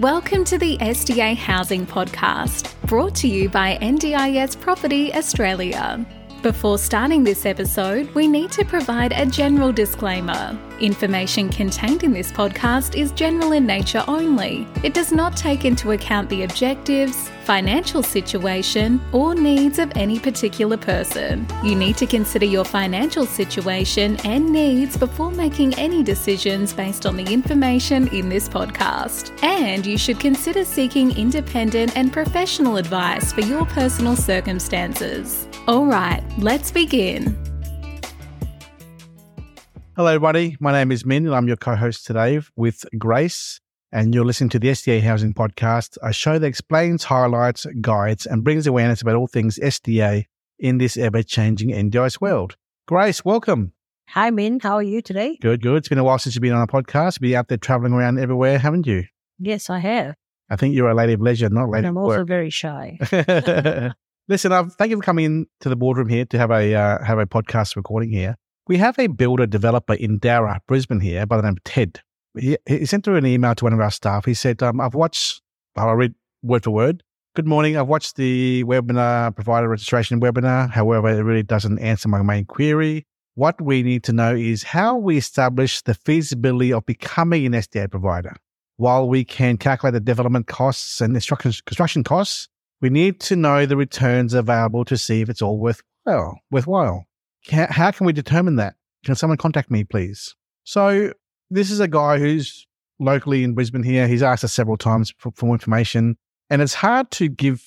Welcome to the SDA Housing Podcast, brought to you by NDIS Property Australia. Before starting this episode, we need to provide a general disclaimer. Information contained in this podcast is general in nature only. It does not take into account the objectives, financial situation, or needs of any particular person. You need to consider your financial situation and needs before making any decisions based on the information in this podcast. And you should consider seeking independent and professional advice for your personal circumstances. All right, let's begin. Hello, everybody. My name is Minh, and I'm your co host today with Grace. And you're listening to the SDA Housing Podcast, a show that explains, highlights, guides, and brings awareness about all things SDA in this ever changing NDIS world. Grace, welcome. Hi, Minh. How are you today? Good, good. It's been a while since you've been on a podcast. You've been out there traveling around everywhere, haven't you? Yes, I have. I think you're a lady of leisure, not a lady And I'm also work. very shy. Listen, uh, thank you for coming in to the boardroom here to have a uh, have a podcast recording here. We have a builder developer in Dara, Brisbane here by the name of Ted. He, he sent through an email to one of our staff. He said, um, "I've watched. I'll read word for word. Good morning. I've watched the webinar provider registration webinar. However, it really doesn't answer my main query. What we need to know is how we establish the feasibility of becoming an SDA provider. While we can calculate the development costs and construction costs, we need to know the returns available to see if it's all worthwhile. Worthwhile. How can we determine that? Can someone contact me, please? So this is a guy who's locally in Brisbane here. He's asked us several times for, for information, and it's hard to give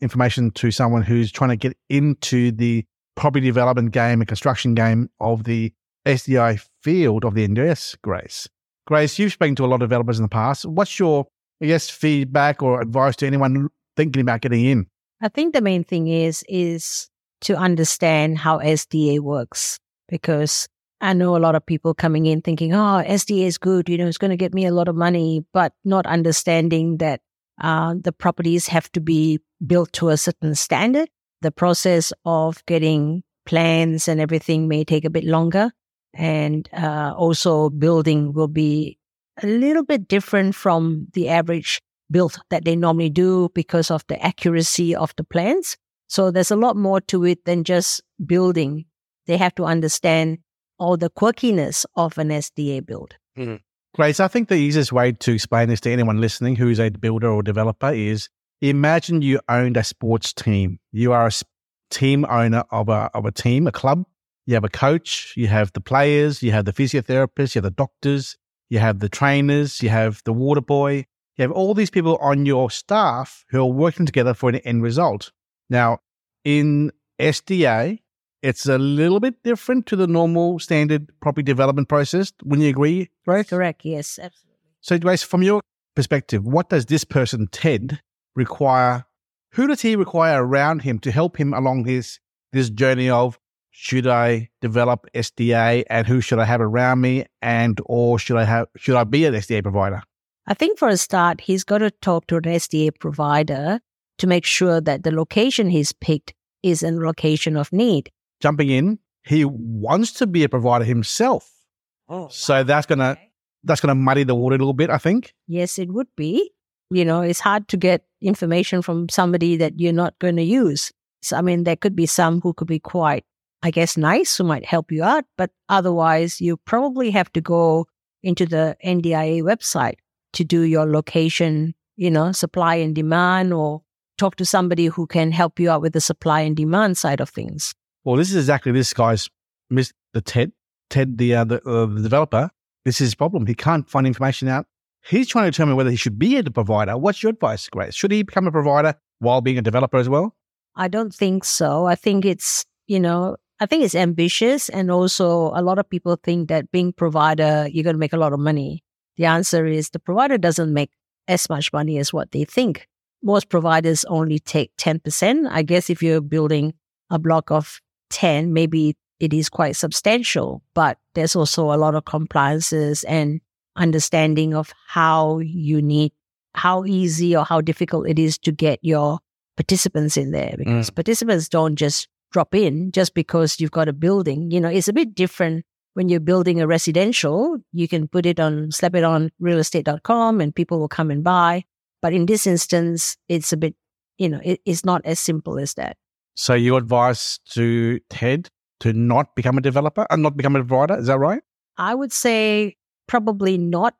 information to someone who's trying to get into the property development game and construction game of the SDA field of the NDIS. Grace, Grace, you've spoken to a lot of developers in the past. What's your, I guess, feedback or advice to anyone thinking about getting in? I think the main thing is is to understand how SDA works because I know a lot of people coming in thinking, "Oh, SDA is good, you know, it's going to get me a lot of money," but not understanding that uh, the properties have to be built to a certain standard. The process of getting plans and everything may take a bit longer, and uh, also building will be a little bit different from the average build that they normally do because of the accuracy of the plans. So there's a lot more to it than just building. They have to understand all the quirkiness of an SDA build. Hmm. Grace, I think the easiest way to explain this to anyone listening who's a builder or developer is imagine you owned a sports team. You are a team owner of a, of a team, a club. You have a coach, you have the players, you have the physiotherapists, you have the doctors, you have the trainers, you have the water boy. You have all these people on your staff who are working together for an end result. Now, in SDA, it's a little bit different to the normal standard property development process. Wouldn't you agree, Grace? Correct. Yes, absolutely. So, Grace, from your perspective, what does this person, Ted, require? Who does he require around him to help him along his this journey of should I develop SDA and who should I have around me and or should I have should I be an SDA provider? I think for a start, he's got to talk to an SDA provider to make sure that the location he's picked is a location of need. Jumping in, he wants to be a provider himself. Oh, So that's gonna that's gonna muddy the water a little bit, I think. Yes, it would be. You know, it's hard to get information from somebody that you're not going to use. So, I mean, there could be some who could be quite, I guess, nice who might help you out, but otherwise, you probably have to go into the NDIA website to do your location, you know, supply and demand or talk to somebody who can help you out with the supply and demand side of things. Well, this is exactly this guy's Mr. Ted, Ted, the uh, the, uh, the developer. This is his problem. He can't find information out. He's trying to determine whether he should be a provider. What's your advice, Grace? Should he become a provider while being a developer as well? I don't think so. I think it's, you know, I think it's ambitious. And also, a lot of people think that being provider, you're going to make a lot of money. The answer is the provider doesn't make as much money as what they think. Most providers only take 10%. I guess if you're building a block of 10, maybe it is quite substantial, but there's also a lot of compliances and understanding of how you need, how easy or how difficult it is to get your participants in there because mm. participants don't just drop in just because you've got a building. You know, it's a bit different when you're building a residential, you can put it on, slap it on realestate.com and people will come and buy. But in this instance, it's a bit, you know, it, it's not as simple as that. So your advice to Ted to not become a developer and not become a provider, is that right? I would say probably not,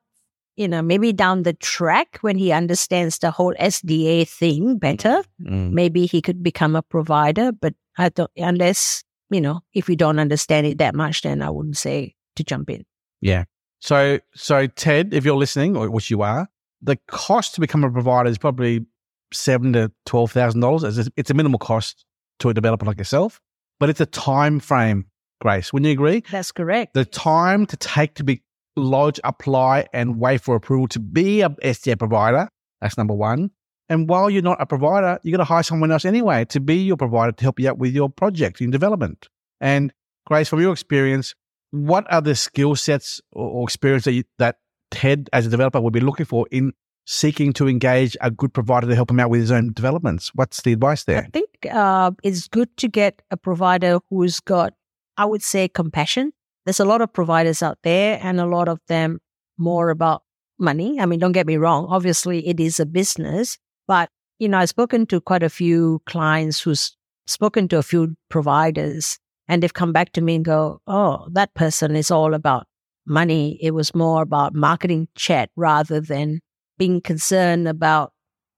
you know, maybe down the track when he understands the whole SDA thing better, Mm. maybe he could become a provider. But I don't, unless, you know, if you don't understand it that much, then I wouldn't say to jump in. Yeah. So, so Ted, if you're listening, or which you are, the cost to become a provider is probably seven to twelve thousand dollars. It's it's a minimal cost to a developer like yourself, but it's a time frame. Grace, wouldn't you agree? That's correct. The time to take to be lodge, apply, and wait for approval to be a SDA provider. That's number one. And while you're not a provider, you got to hire someone else anyway to be your provider to help you out with your project in development. And Grace, from your experience, what are the skill sets or, or experience that, you, that Ted, as a developer, would be looking for in seeking to engage a good provider to help him out with his own developments? What's the advice there? I think uh, it's good to get a provider who's got, I would say, compassion. There's a lot of providers out there, and a lot of them more about money. I mean, don't get me wrong. Obviously, it is a business, but you know, I've spoken to quite a few clients who's spoken to a few providers, and they've come back to me and go, "Oh, that person is all about money. It was more about marketing chat rather than being concerned about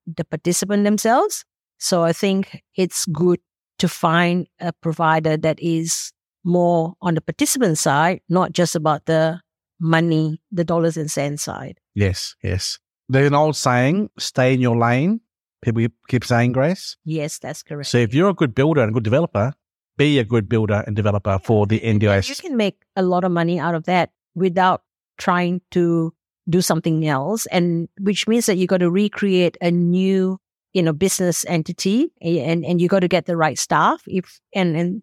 the participant themselves." So I think it's good to find a provider that is more on the participant side, not just about the money, the dollars and cents side. Yes, yes. There's an old saying, stay in your lane. People keep saying, Grace. Yes, that's correct. So if you're a good builder and a good developer, be a good builder and developer for the NDIS. You can make a lot of money out of that without trying to do something else. And which means that you've got to recreate a new, you know, business entity and, and you got to get the right staff. If, and, and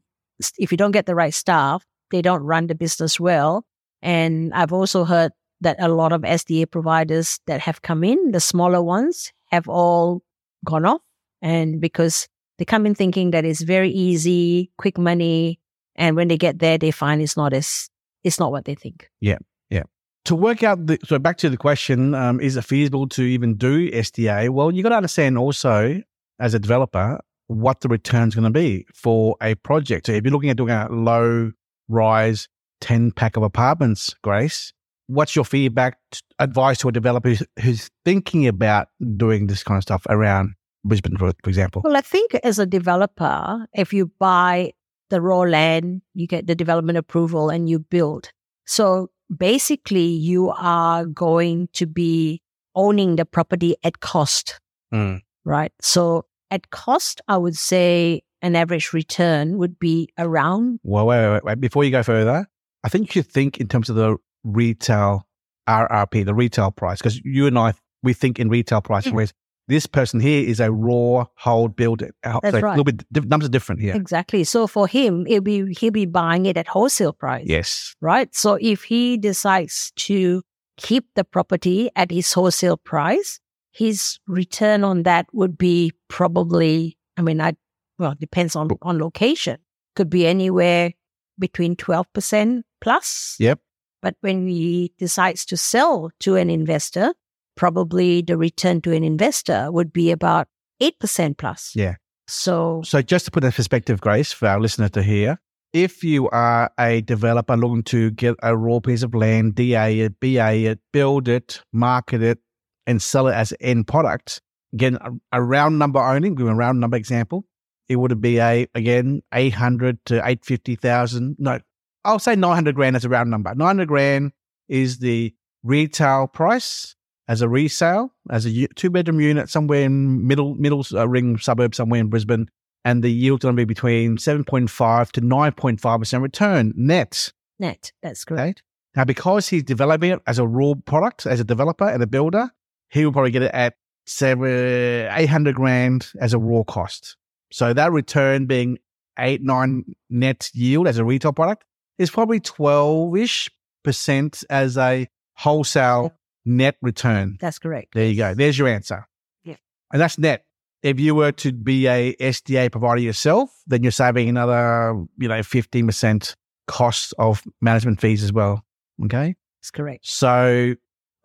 if you don't get the right staff, they don't run the business well. And I've also heard that a lot of SDA providers that have come in, the smaller ones, have all gone off. And because they come in thinking that it's very easy, quick money, and when they get there, they find it's not as it's not what they think. Yeah. Yeah. To work out the, so back to the question, um, is it feasible to even do SDA? Well, you got to understand also as a developer what the return's going to be for a project. So if you're looking at doing a low rise 10 pack of apartments, Grace, what's your feedback, advice to a developer who's, who's thinking about doing this kind of stuff around Brisbane, for, for example? Well, I think as a developer, if you buy the raw land, you get the development approval and you build. So basically, you are going to be owning the property at cost, Mm. right? So at cost, I would say an average return would be around Well, wait, wait, wait, wait. Before you go further, I think you should think in terms of the retail RRP, the retail price, because you and I, we think in retail pricing, Mm. whereas this person here is a raw hold build it out. That's so A right. little bit, numbers are different here. exactly. So for him, it'll be he'll be buying it at wholesale price. Yes. right? So if he decides to keep the property at his wholesale price, his return on that would be probably, I mean, I, well, it depends on, on location, could be anywhere between 12% plus. Yep. But when he decides to sell to an investor, probably the return to an investor would be about 8% plus. Yeah. So So just to put in perspective, Grace, for our listener to hear, if you are a developer looking to get a raw piece of land, DA it, BA it, build it, market it, and sell it as an end product, again, a, round number only, give a round number example, it would be a, again, 800 to 850,000. No, I'll say 900 grand as a round number. 900 grand is the retail price as a resale, as a two bedroom unit somewhere in middle, middle uh, ring suburb somewhere in Brisbane and the yield's going to be between 7.5 to 9.5% return net. net, that's correct. Now, because he's developing it as a raw product, as a developer and a builder, he will probably get it at seven, 800 grand as a raw cost. So that return being eight, nine net yield as a retail product is probably 12 ish percent as a wholesale net return. That's correct. There you go. There's your answer. Yeah. And that's net. If you were to be a SDA provider yourself, then you're saving another, you know, 15% cost of management fees as well. Okay. That's correct. So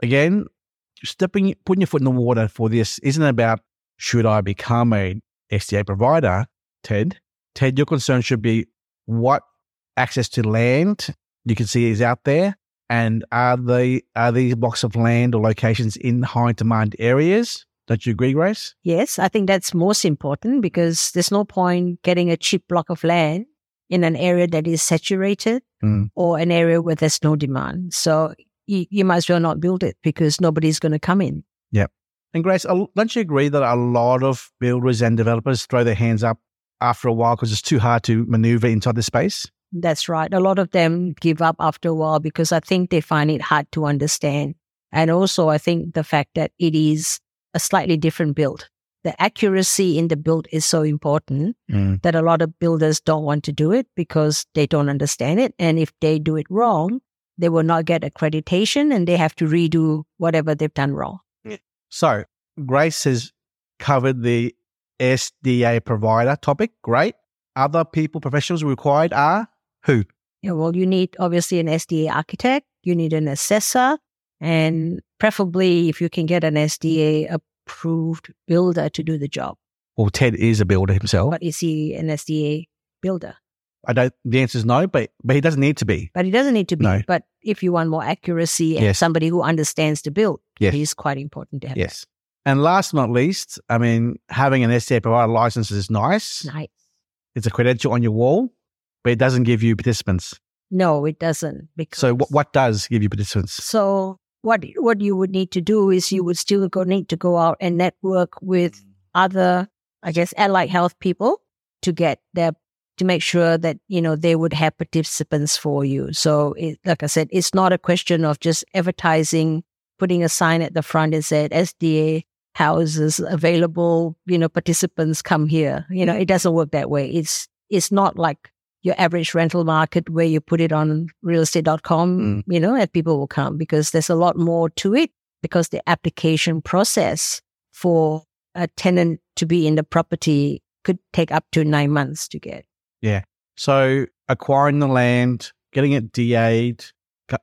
again, stepping, putting your foot in the water for this isn't about should I become a SDA provider, Ted. Ted, your concern should be what access to land you can see is out there, and are they are these blocks of land or locations in high demand areas? Don't you agree, Grace? Yes, I think that's most important because there's no point getting a cheap block of land in an area that is saturated Mm. or an area where there's no demand. So you, you might as well not build it because nobody's going to come in. Yeah. And Grace, don't you agree that a lot of builders and developers throw their hands up after a while because it's too hard to maneuver inside the space? That's right. A lot of them give up after a while because I think they find it hard to understand. And also, I think the fact that it is a slightly different build. The accuracy in the build is so important mm. that a lot of builders don't want to do it because they don't understand it. And if they do it wrong, they will not get accreditation and they have to redo whatever they've done wrong. So Grace has covered the SDA provider topic. Great. Other people, professionals required are who? Yeah, well, you need obviously an SDA architect, you need an assessor, and preferably if you can get an SDA approved builder to do the job. Well, Ted is a builder himself. But is he an SDA builder? I don't. The answer is no, but but he doesn't need to be. But he doesn't need to be. No. But if you want more accuracy and Yes. somebody who understands the build, Yes. it is quite important to have. Yes. And last but not least, I mean, having an SDA provider license is nice. Nice. It's a credential on your wall, but it doesn't give you participants. No, it doesn't. Because So what what does give you participants? So what what you would need to do is you would still go need to go out and network with mm. other, I guess, allied health people to get their to make sure that you know they would have participants for you. So it, like I said, it's not a question of just advertising, putting a sign at the front and said SDA houses available. You know, participants come here. You know, it doesn't work that way. It's it's not like your average rental market where you put it on realestate.com, mm. you know, and people will come because there's a lot more to it because the application process for a tenant to be in the property could take up to nine months to get. Yeah. So acquiring the land, getting it DA'd,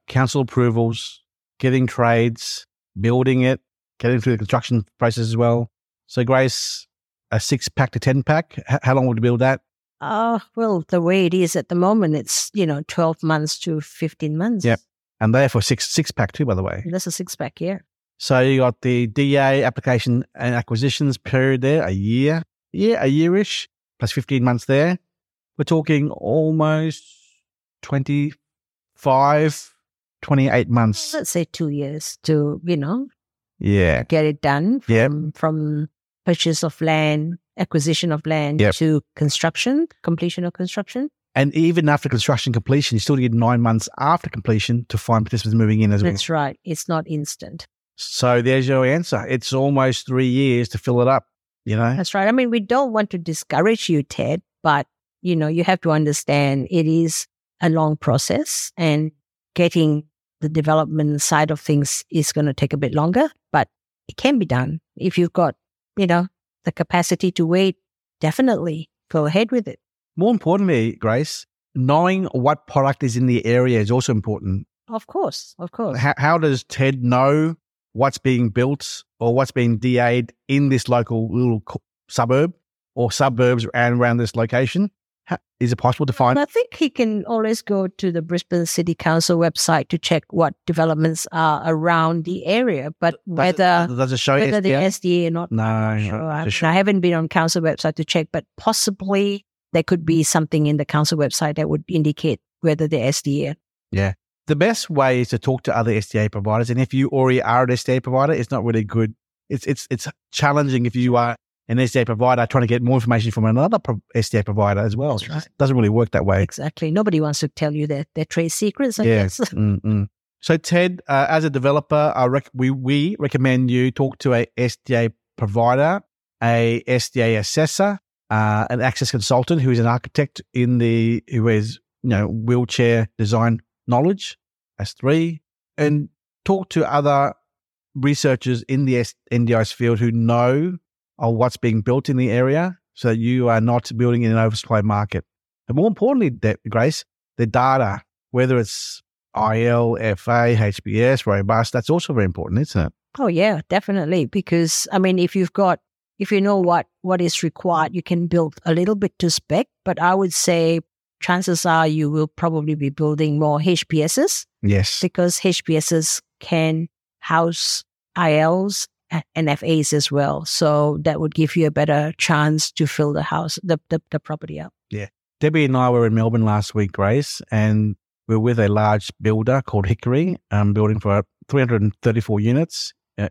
council approvals, getting trades, building it, getting through the construction process as well. So Grace, a six pack to ten pack. How long would you build that? Uh, well, the way it is at the moment, it's, you know, 12 months to 15 months. Yep. And they're for six six pack too, by the way. That's a six pack year. So you got the DA application and acquisitions period there, a year, yeah, a yearish plus fifteen months there. We're talking almost 25, 28 months. Let's say two years to, you know, Yeah. get it done Yep. from, from purchase of land, acquisition of land Yep. to construction, completion of construction. And even after construction completion, you still need nine months after completion to find participants moving in as well. That's right. It's not instant. So there's your answer. It's almost three years to fill it up, you know? That's right. I mean, we don't want to discourage you, Ted, but you know, you have to understand it is a long process and getting the development side of things is going to take a bit longer, but it can be done. If you've got, you know, the capacity to wait, definitely go ahead with it. More importantly, Grace, knowing what product is in the area is also important. Of course, of course. How, how does Ted know what's being built or what's being DA'd in this local little suburb or suburbs and around this location? Is it possible to find? I think he can always go to the Brisbane City Council website to check what developments are around the area, but whether does, does it show whether the SDA? Or not, No, I'm no, sure. I, sure. I haven't been on council website to check, but possibly there could be something in the council website that would indicate whether the SDA. Yeah. The best way is to talk to other SDA providers. And if you already are an SDA provider, it's not really good. It's it's it's challenging if you are an SDA provider trying to get more information from another pro- SDA provider as well. Right. It doesn't really work that way. Exactly. Nobody wants to tell you their, their trade secrets, I Yeah. guess. Mm-mm. So Ted, uh, as a developer, I rec- we we recommend you talk to a SDA provider, a SDA assessor, uh, an access consultant who is an architect in the who has you know wheelchair design knowledge. That's three, and talk to other researchers in the S- NDIS field who know of what's being built in the area, so that you are not building in an oversupply market. And more importantly, De- Grace, the data, whether it's IL, FA, HPS, robust, that's also very important, isn't it? Oh yeah, definitely. Because I mean, if you've got, if you know what what is required, you can build a little bit to spec. But I would say chances are you will probably be building more HPSs Yes. because HPSs can house ILs and FAs as well. So that would give you a better chance to fill the house, the, the, the property up. Yeah. Debbie and I were in Melbourne last week, Grace, and we are with a large builder called Hickory, um, building for 334 units. Uh,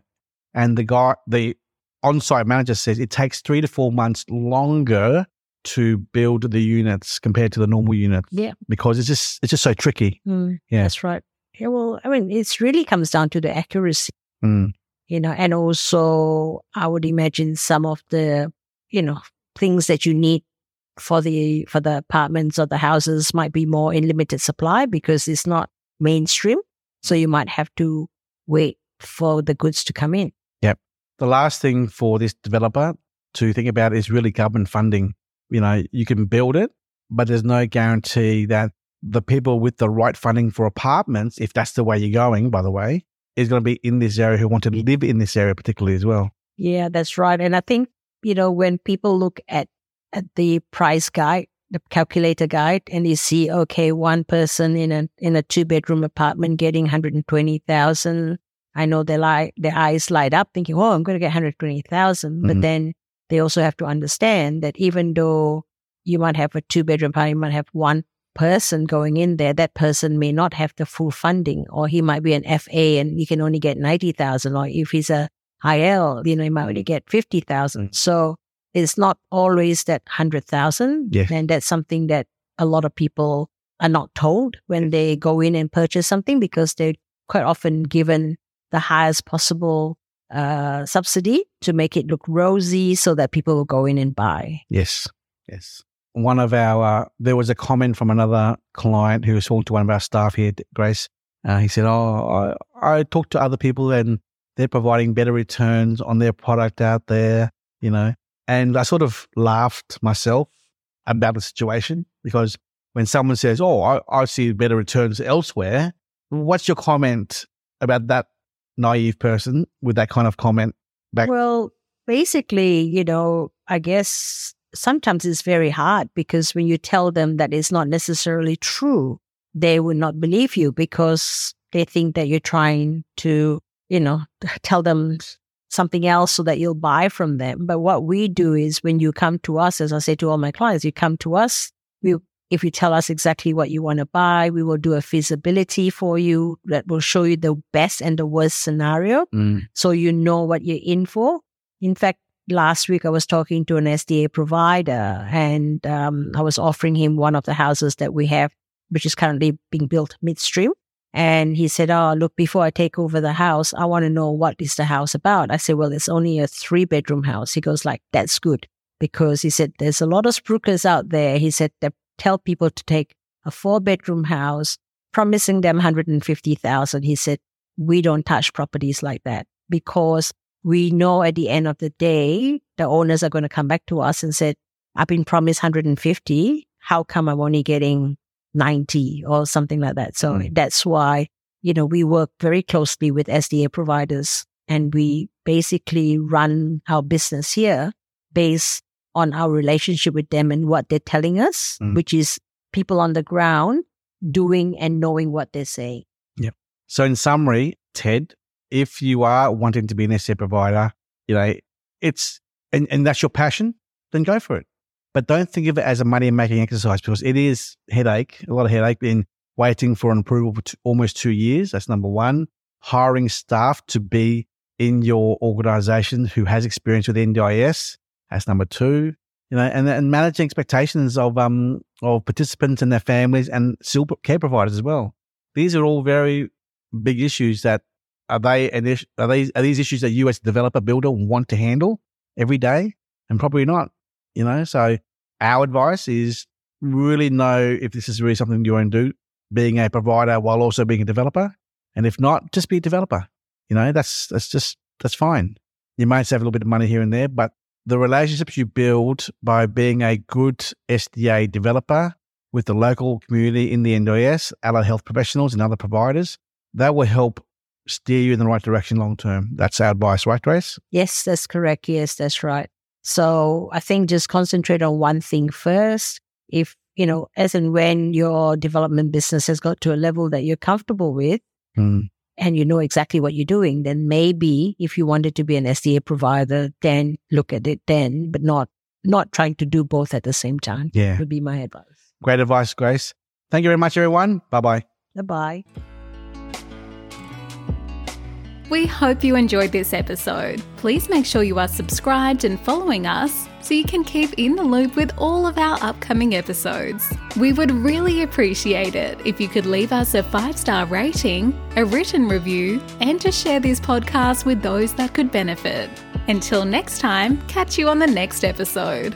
and the guy, the on-site manager says it takes three to four months longer to build the units compared to the normal units Yeah. because it's just it's just so tricky. Mm, Yeah. That's right. Yeah, well, I mean, it really comes down to the accuracy, Mm. You know, and also I would imagine some of the, you know, things that you need for the for the apartments or the houses might be more in limited supply because it's not mainstream. So you might have to wait for the goods to come in. Yep. The last thing for this developer to think about is really government funding. You know, you can build it, but there's no guarantee that the people with the right funding for apartments, if that's the way you're going, by the way, is going to be in this area who want to live in this area particularly as well. Yeah, that's right. And I think, you know, when people look at, at the price guide, the calculator guide, and you see, okay, one person in a in a two bedroom apartment getting 120,000. I know they light, their eyes light up thinking, oh, I'm going to get 120,000. But Mhm. then they also have to understand that even though you might have a two bedroom apartment, you might have one person going in there, that person may not have the full funding, or he might be an FA and he can only get 90,000, or if he's a IL, you know, you might only get 50,000. So it's not always that 100,000. Yes. And that's something that a lot of people are not told when they go in and purchase something because they're quite often given the highest possible uh, subsidy to make it look rosy so that people will go in and buy. Yes. Yes. One of our, uh, there was a comment from another client who was talking to one of our staff here, Grace. Uh, he said, Oh, I, I talked to other people and they're providing better returns on their product out there, you know. And I sort of laughed myself about the situation because when someone says, Oh, I, I see better returns elsewhere, what's your comment about that naive person with that kind of comment back? Well, basically, you know, I guess sometimes it's very hard because when you tell them that it's not necessarily true, they will not believe you because they think that you're trying to, you know, tell them something else so that you'll buy from them. But what we do is when you come to us, as I say to all my clients, you come to us, we if you tell us exactly what you want to buy, we will do a feasibility for you that will show you the best and the worst scenario Mm, so you know what you're in for. In fact, last week I was talking to an SDA provider and um, I was offering him one of the houses that we have, which is currently being built midstream. And he said, Oh, look, before I take over the house, I want to know what is the house about. I said, Well, it's only a three bedroom house. He goes, like, that's good. Because he said, there's a lot of spruikers out there. He said, that tell people to take a four bedroom house, promising them 150,000. He said, we don't touch properties like that because we know at the end of the day, the owners are going to come back to us and said, I've been promised 150. How come I'm only getting 90 or something like that? So Mm. that's why, you know, we work very closely with SDA providers and we basically run our business here based on our relationship with them and what they're telling us, Mm. which is people on the ground doing and knowing what they're saying. So, in summary, Ted, if you are wanting to be an SDA provider, you know, it's, and, and that's your passion, then go for it. But don't think of it as a money making exercise because it is headache, a lot of headache in waiting for an approval for almost two years. That's number one. Hiring staff to be in your organization who has experience with NDIS. That's number two. You know, and, and managing expectations of, um, of participants and their families and care providers as well. These are all very big issues that are they an are these are these issues that a developer builder want to handle every day? And probably not you know? So our advice is really know if this is really something you want to do being a provider while also being a developer. And if not just be a developer you know? That's that's just that's fine. You might save a little bit of money here and there but the relationships you build by being a good SDA developer with the local community in the NDIS, allied health professionals, and other providers. That will help steer you in the right direction long term. That's our advice, right, Grace? Yes, that's correct. Yes, that's right. So I think just concentrate on one thing first. If, you know, as and when your development business has got to a level that you're comfortable with Mm. and you know exactly what you're doing, then maybe if you wanted to be an SDA provider, then look at it then, but not not trying to do both at the same time. Yeah. Would be my advice. Great advice, Grace. Thank you very much, everyone. Bye bye. Bye bye. We hope you enjoyed this episode. Please make sure you are subscribed and following us so you can keep in the loop with all of our upcoming episodes. We would really appreciate it if you could leave us a five star rating, a written review, and to share this podcast with those that could benefit. Until next time, catch you on the next episode.